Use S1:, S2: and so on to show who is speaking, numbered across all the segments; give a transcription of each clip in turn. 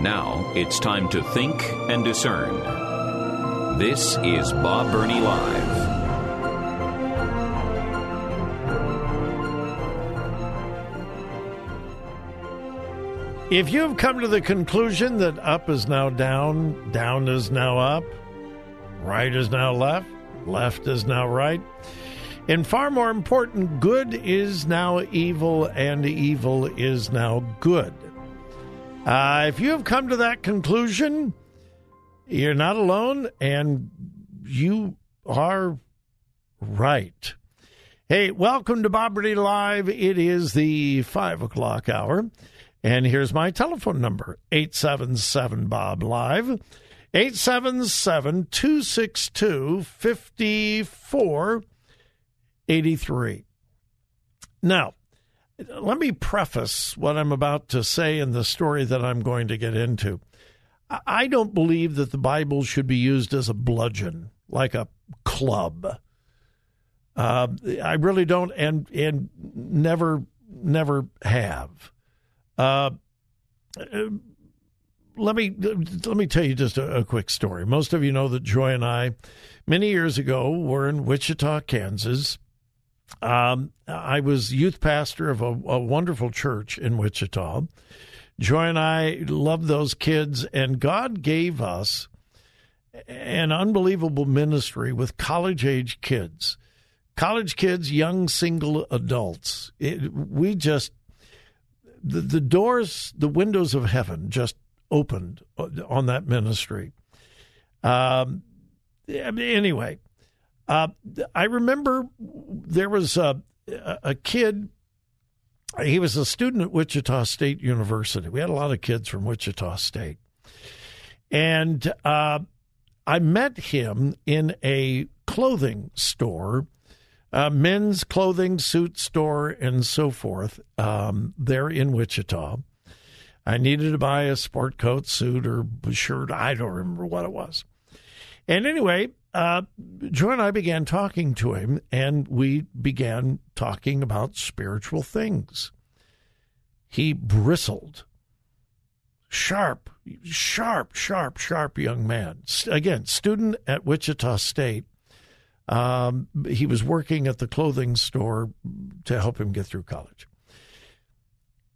S1: Now it's time to think and discern. This is Bob Burney Live.
S2: If you've come to the conclusion that up is now down, down is now up, right is now left, left is now right, and far more important, good is now evil and evil is now good. Uh, if you have come to that conclusion, you're not alone and you are right. Hey, welcome to Bob Burney Live. It is the five o'clock hour. And here's my telephone number 877 Bob Live, 877 262 5483. Now, let me preface what I'm about to say in the story that I'm going to get into. I don't believe that the Bible should be used as a bludgeon, like a club. Uh, I really don't, and and never never have. Uh, let me let me tell you just a, a, quick story. Most of you know that Joy and I, many years ago, were in Wichita, Kansas. Um, I was youth pastor of a, a wonderful church in Wichita. Joy and I loved those kids, and God gave us an unbelievable ministry with college age kids, college kids, young single adults. It, we just the, the doors, the windows of heaven just opened on that ministry. Um, anyway, uh, I remember there was a, a kid. He was a student at Wichita State University. We had a lot of kids from Wichita State. And uh, I met him in a clothing store uh, men's clothing, suit store, and so forth um, there in Wichita. I needed to buy a sport coat, suit, or shirt. I don't remember what it was. And anyway, uh, Joy and I began talking to him, and we began talking about spiritual things. He bristled. Sharp, sharp, sharp, sharp young man. Again, student at Wichita State um, he was working at the clothing store to help him get through college.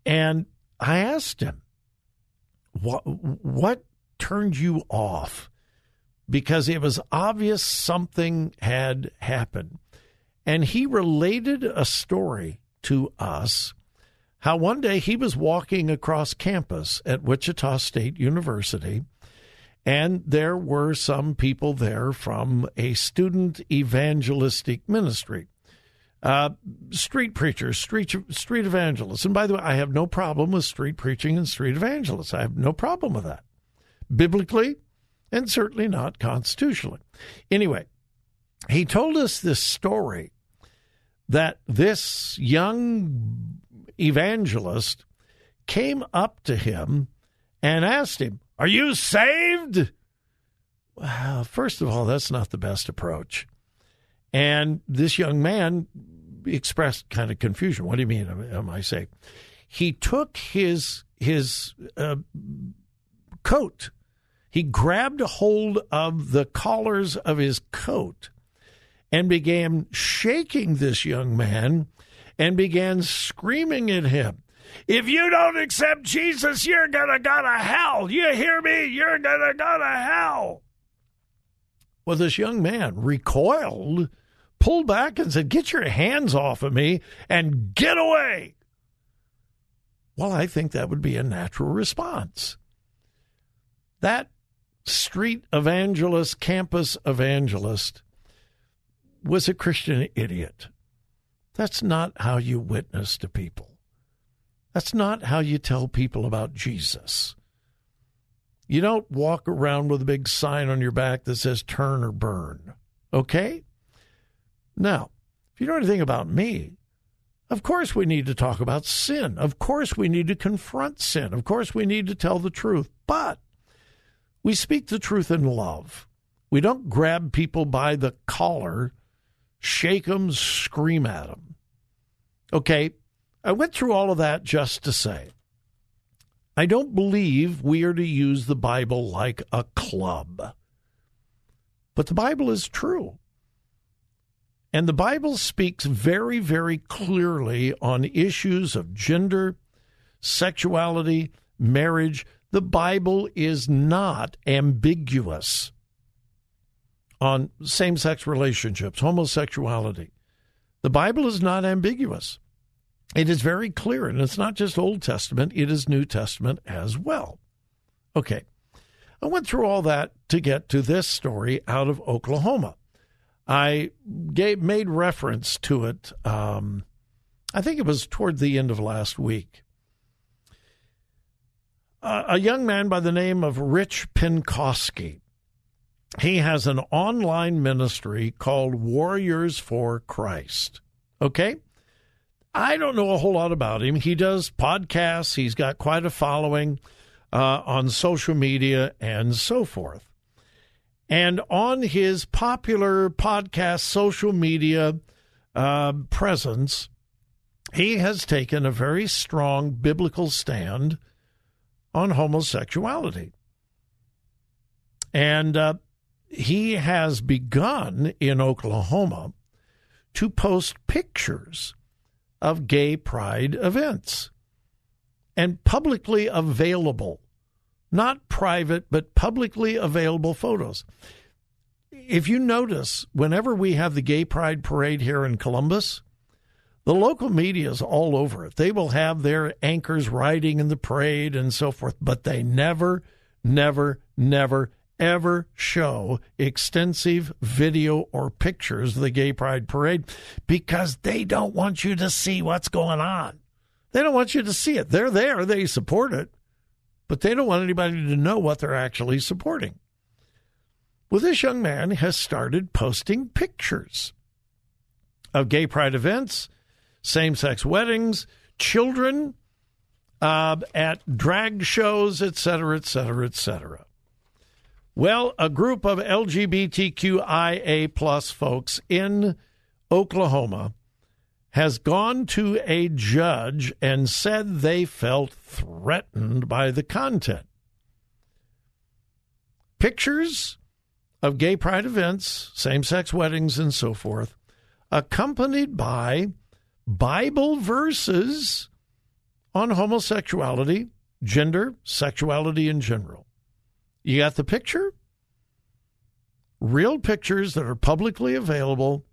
S2: And I asked him, what, what turned you off? Because it was obvious something had happened. And he related a story to us how one day he was walking across campus at Wichita State University and there were some people there from a student evangelistic ministry. Uh, street preachers, street street evangelists. And by the way, I have no problem with street preaching and street evangelists. I have no problem with that, biblically, and certainly not constitutionally. Anyway, he told us this story that this young evangelist came up to him and asked him, are you saved? Well, first of all, that's not the best approach. And this young man expressed kind of confusion. What do you mean? Am I saved? He took his his uh, coat. He grabbed hold of the collars of his coat and began shaking this young man and began screaming at him. If you don't accept Jesus, you're going to go to hell. You hear me? You're going to go to hell. Well, this young man recoiled, pulled back, and said, Get your hands off of me and get away. Well, I think that would be a natural response. That street evangelist, campus evangelist, was a Christian idiot. That's not how you witness to people. That's not how you tell people about Jesus. You don't walk around with a big sign on your back that says turn or burn. Okay? Now, if you know anything about me, of course we need to talk about sin. Of course we need to confront sin. Of course we need to tell the truth. But we speak the truth in love. We don't grab people by the collar, shake them, scream at them. Okay, I went through all of that just to say I don't believe we are to use the Bible like a club. But the Bible is true. And the Bible speaks very, very clearly on issues of gender, sexuality, marriage. The Bible is not ambiguous on same sex relationships, homosexuality. The Bible is not ambiguous. It is very clear, and it's not just Old Testament, it is New Testament as well. Okay, I went through all that to get to this story out of Oklahoma. I gave, made reference to it, um, I think it was toward the end of last week. Uh, a young man by the name of Rich Penkoski. He has an online ministry called Warriors for Christ. Okay? I don't know a whole lot about him. He does podcasts, he's got quite a following uh, on social media and so forth. And on his popular podcast social media uh, presence, he has taken a very strong biblical stand on homosexuality. And uh, he has begun in Oklahoma to post pictures of gay pride events and publicly available, not private, but publicly available photos. If you notice, whenever we have the gay pride parade here in Columbus, the local media is all over it. They will have their anchors riding in the parade and so forth, but they never, never, never, ever show extensive video or pictures of the Gay Pride Parade because they don't want you to see what's going on. They don't want you to see it. They're there, they support it, but they don't want anybody to know what they're actually supporting. Well, this young man has started posting pictures of gay pride events, same sex weddings, children uh, at drag shows, etc., etc., et cetera, et cetera. Well, a group of LGBTQIA plus folks in Oklahoma has gone to a judge and said they felt threatened by the content. Pictures of gay pride events, same sex weddings, and so forth, accompanied by Bible verses on homosexuality, gender, sexuality in general. You got the picture? Real pictures that are publicly available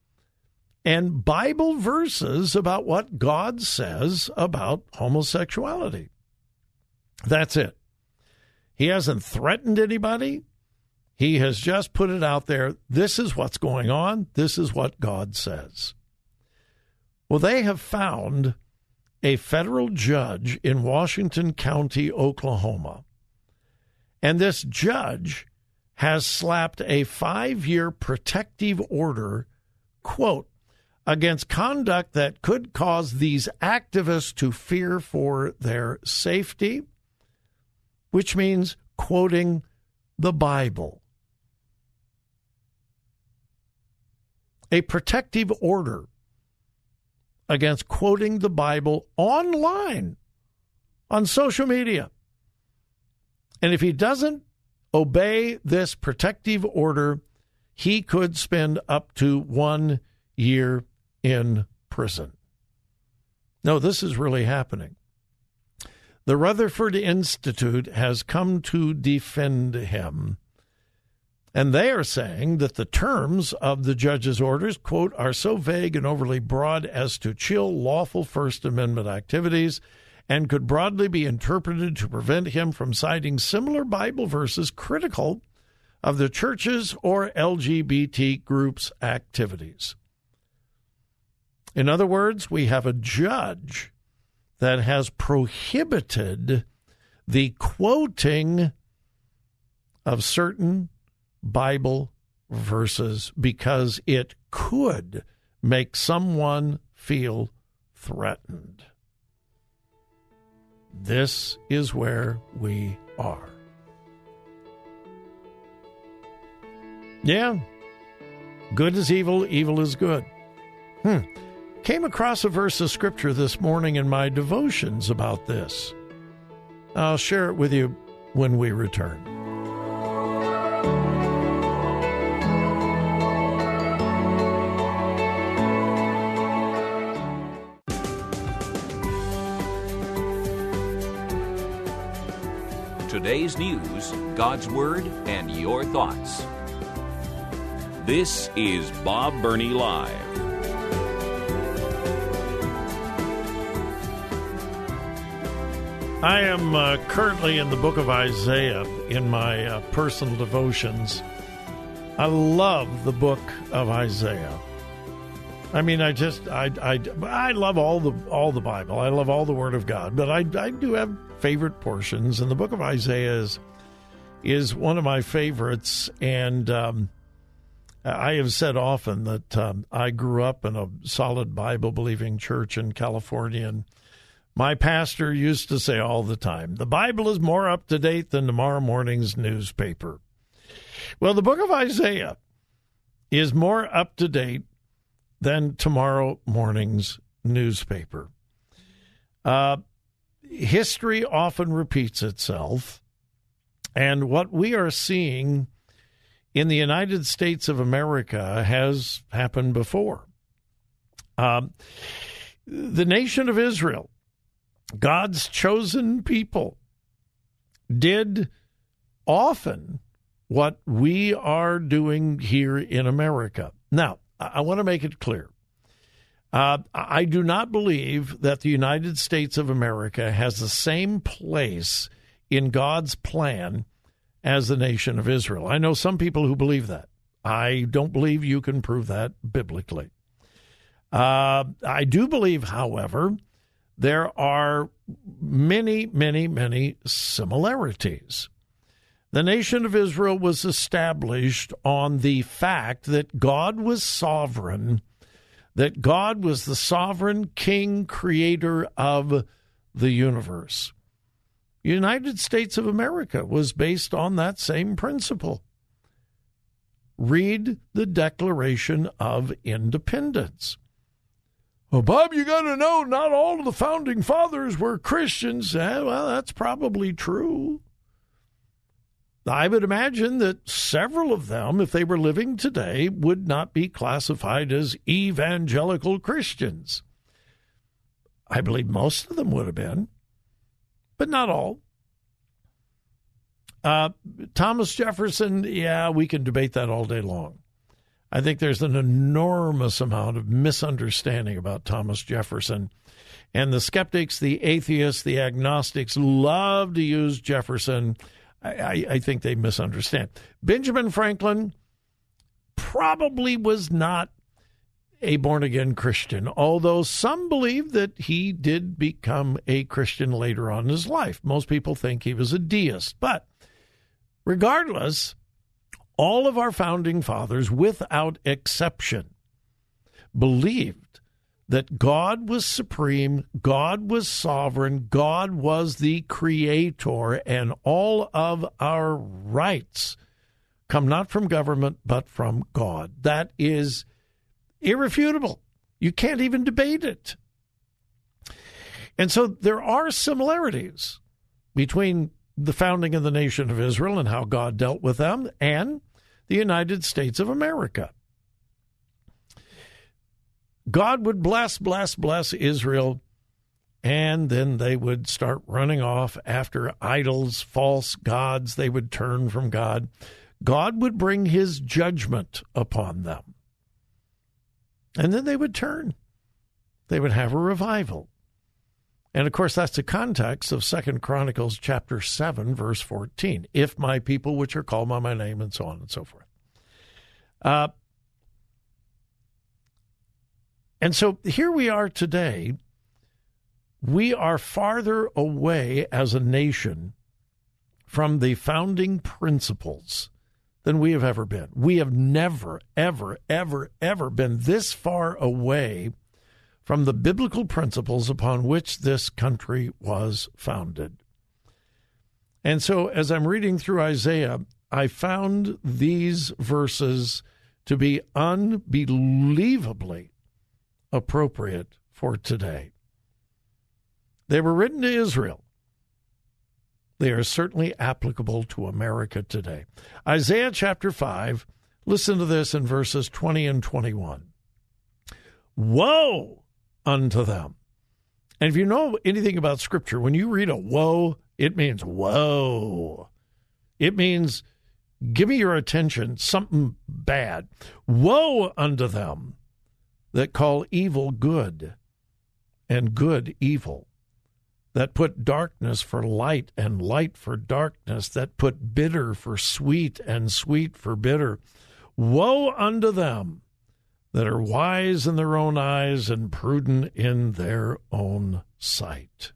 S2: and Bible verses about what God says about homosexuality. That's it. He hasn't threatened anybody. He has just put it out there. This is what's going on. This is what God says. Well, they have found a federal judge in Washington County, Oklahoma, and this judge has slapped a five year protective order, quote, against conduct that could cause these activists to fear for their safety, which means quoting the Bible. A protective order against quoting the Bible online on social media. And if he doesn't obey this protective order, he could spend up to one year in prison. No, this is really happening. The Rutherford Institute has come to defend him. And they are saying that the terms of the judge's orders, quote, are so vague and overly broad as to chill lawful First Amendment activities and could broadly be interpreted to prevent him from citing similar Bible verses critical of the church's or LGBT groups' activities. In other words, we have a judge that has prohibited the quoting of certain Bible verses because it could make someone feel threatened. This is where we are. Yeah. Good is evil, evil is good. Hmm. Came across a verse of scripture this morning in my devotions about this. I'll share it with you when we return.
S1: Today's news, God's Word, and your thoughts. This is Bob Burney Live.
S2: I am uh, currently in the book of Isaiah in my uh, personal devotions. I love the book of Isaiah. I mean, I just I, I, I love all the all the Bible. I love all the Word of God, but I I do have favorite portions, and the book of Isaiah is is one of my favorites. And um, I have said often that um, I grew up in a solid Bible believing church in California, and my pastor used to say all the time, the Bible is more up to date than tomorrow morning's newspaper. Well, the book of Isaiah is more up to date than tomorrow morning's newspaper. Uh, history often repeats itself, and what we are seeing in the United States of America has happened before. Um, the nation of Israel God's chosen people did often what we are doing here in America. Now, I want to make it clear. Uh, I do not believe that the United States of America has the same place in God's plan as the nation of Israel. I know some people who believe that. I don't believe you can prove that biblically. Uh, I do believe, however, there are many, many, many similarities. The nation of Israel was established on the fact that God was sovereign, that God was the sovereign king creator of the universe. United States of America was based on that same principle. Read the Declaration of Independence. Well, Bob, you got to know not all of the founding fathers were Christians. Eh, well, that's probably true. I would imagine that several of them, if they were living today, would not be classified as evangelical Christians. I believe most of them would have been, but not all. Uh, Thomas Jefferson, yeah, we can debate that all day long. I think there's an enormous amount of misunderstanding about Thomas Jefferson. And the skeptics, the atheists, the agnostics love to use Jefferson. I, I, think they misunderstand. Benjamin Franklin probably was not a born again Christian, although some believe that he did become a Christian later on in his life. Most people think he was a deist. But regardless, all of our founding fathers, without exception, believed that God was supreme, God was sovereign, God was the creator, and all of our rights come not from government, but from God. That is irrefutable. You can't even debate it. And so there are similarities between the founding of the nation of Israel and how God dealt with them and the United States of America. God would bless, bless, bless Israel, and then they would start running off after idols, false gods. They would turn from God. God would bring his judgment upon them. And then they would turn. They would have a revival. And of course, that's the context of Second Chronicles chapter 7, verse 14. If my people, which are called by my name, and so on and so forth. Uh, and so here we are today we are farther away as a nation from the founding principles than we have ever been. We have never, ever, ever, ever been this far away from the biblical principles upon which this country was founded. And so, as I'm reading through Isaiah, I found these verses to be unbelievably appropriate for today. They were written to Israel. They are certainly applicable to America today. Isaiah chapter 5, listen to this in verses 20 and 21. Woe unto them. And if you know anything about Scripture, when you read a woe, it means woe. It means give me your attention, something bad. Woe unto them that call evil good and good evil that put darkness for light and light for darkness, that put bitter for sweet and sweet for bitter. Woe unto them that are wise in their own eyes and prudent in their own sight.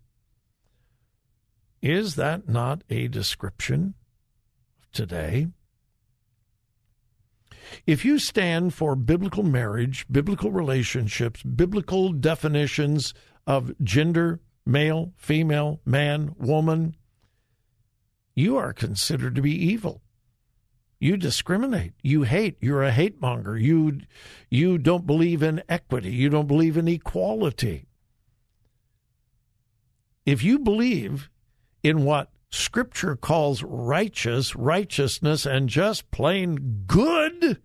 S2: Is that not a description of today? If you stand for biblical marriage, biblical relationships, biblical definitions of gender, male, female, man, woman, you are considered to be evil. You discriminate. You hate. You're a hate monger. You, you don't believe in equity. You don't believe in equality. If you believe in what Scripture calls righteous, righteousness, and just plain good,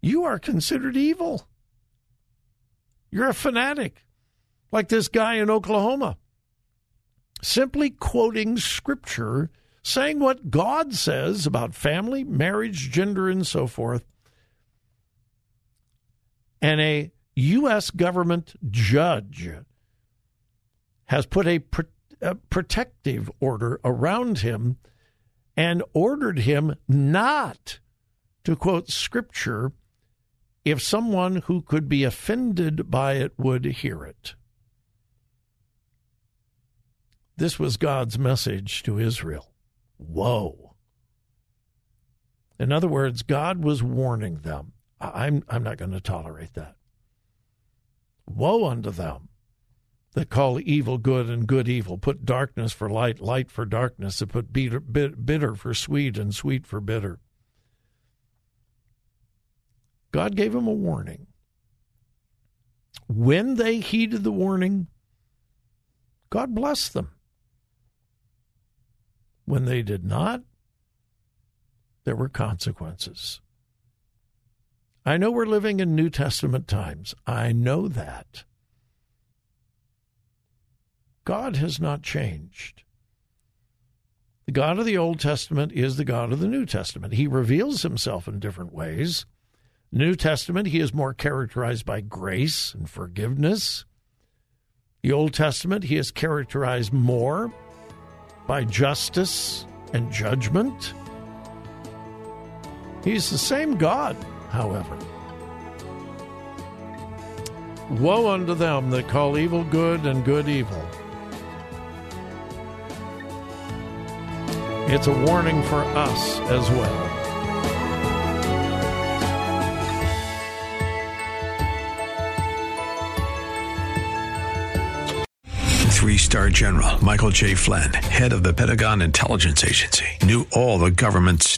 S2: you are considered evil. You're a fanatic like this guy in Oklahoma, simply quoting scripture, saying what God says about family, marriage, gender, and so forth. And a U.S. government judge has put a, a protective order around him and ordered him not to quote scripture if someone who could be offended by it would hear it. This was God's message to Israel. Whoa. In other words, God was warning them. I'm, I'm not going to tolerate that. Woe unto them that call evil good and good evil, put darkness for light, light for darkness, that put bitter, for sweet and sweet for bitter. God gave them a warning. When they heeded the warning, God blessed them. When they did not, there were consequences. I know we're living in New Testament times. I know that. God has not changed. The God of the Old Testament is the God of the New Testament. He reveals himself in different ways. New Testament, he is more characterized by grace and forgiveness. The Old Testament, he is characterized more by justice and judgment. He's the same God, however. Woe unto them that call evil good and good evil. It's a warning for us as well.
S3: Three star general Michael J. Flynn, head of the Pentagon Intelligence Agency, knew all the government's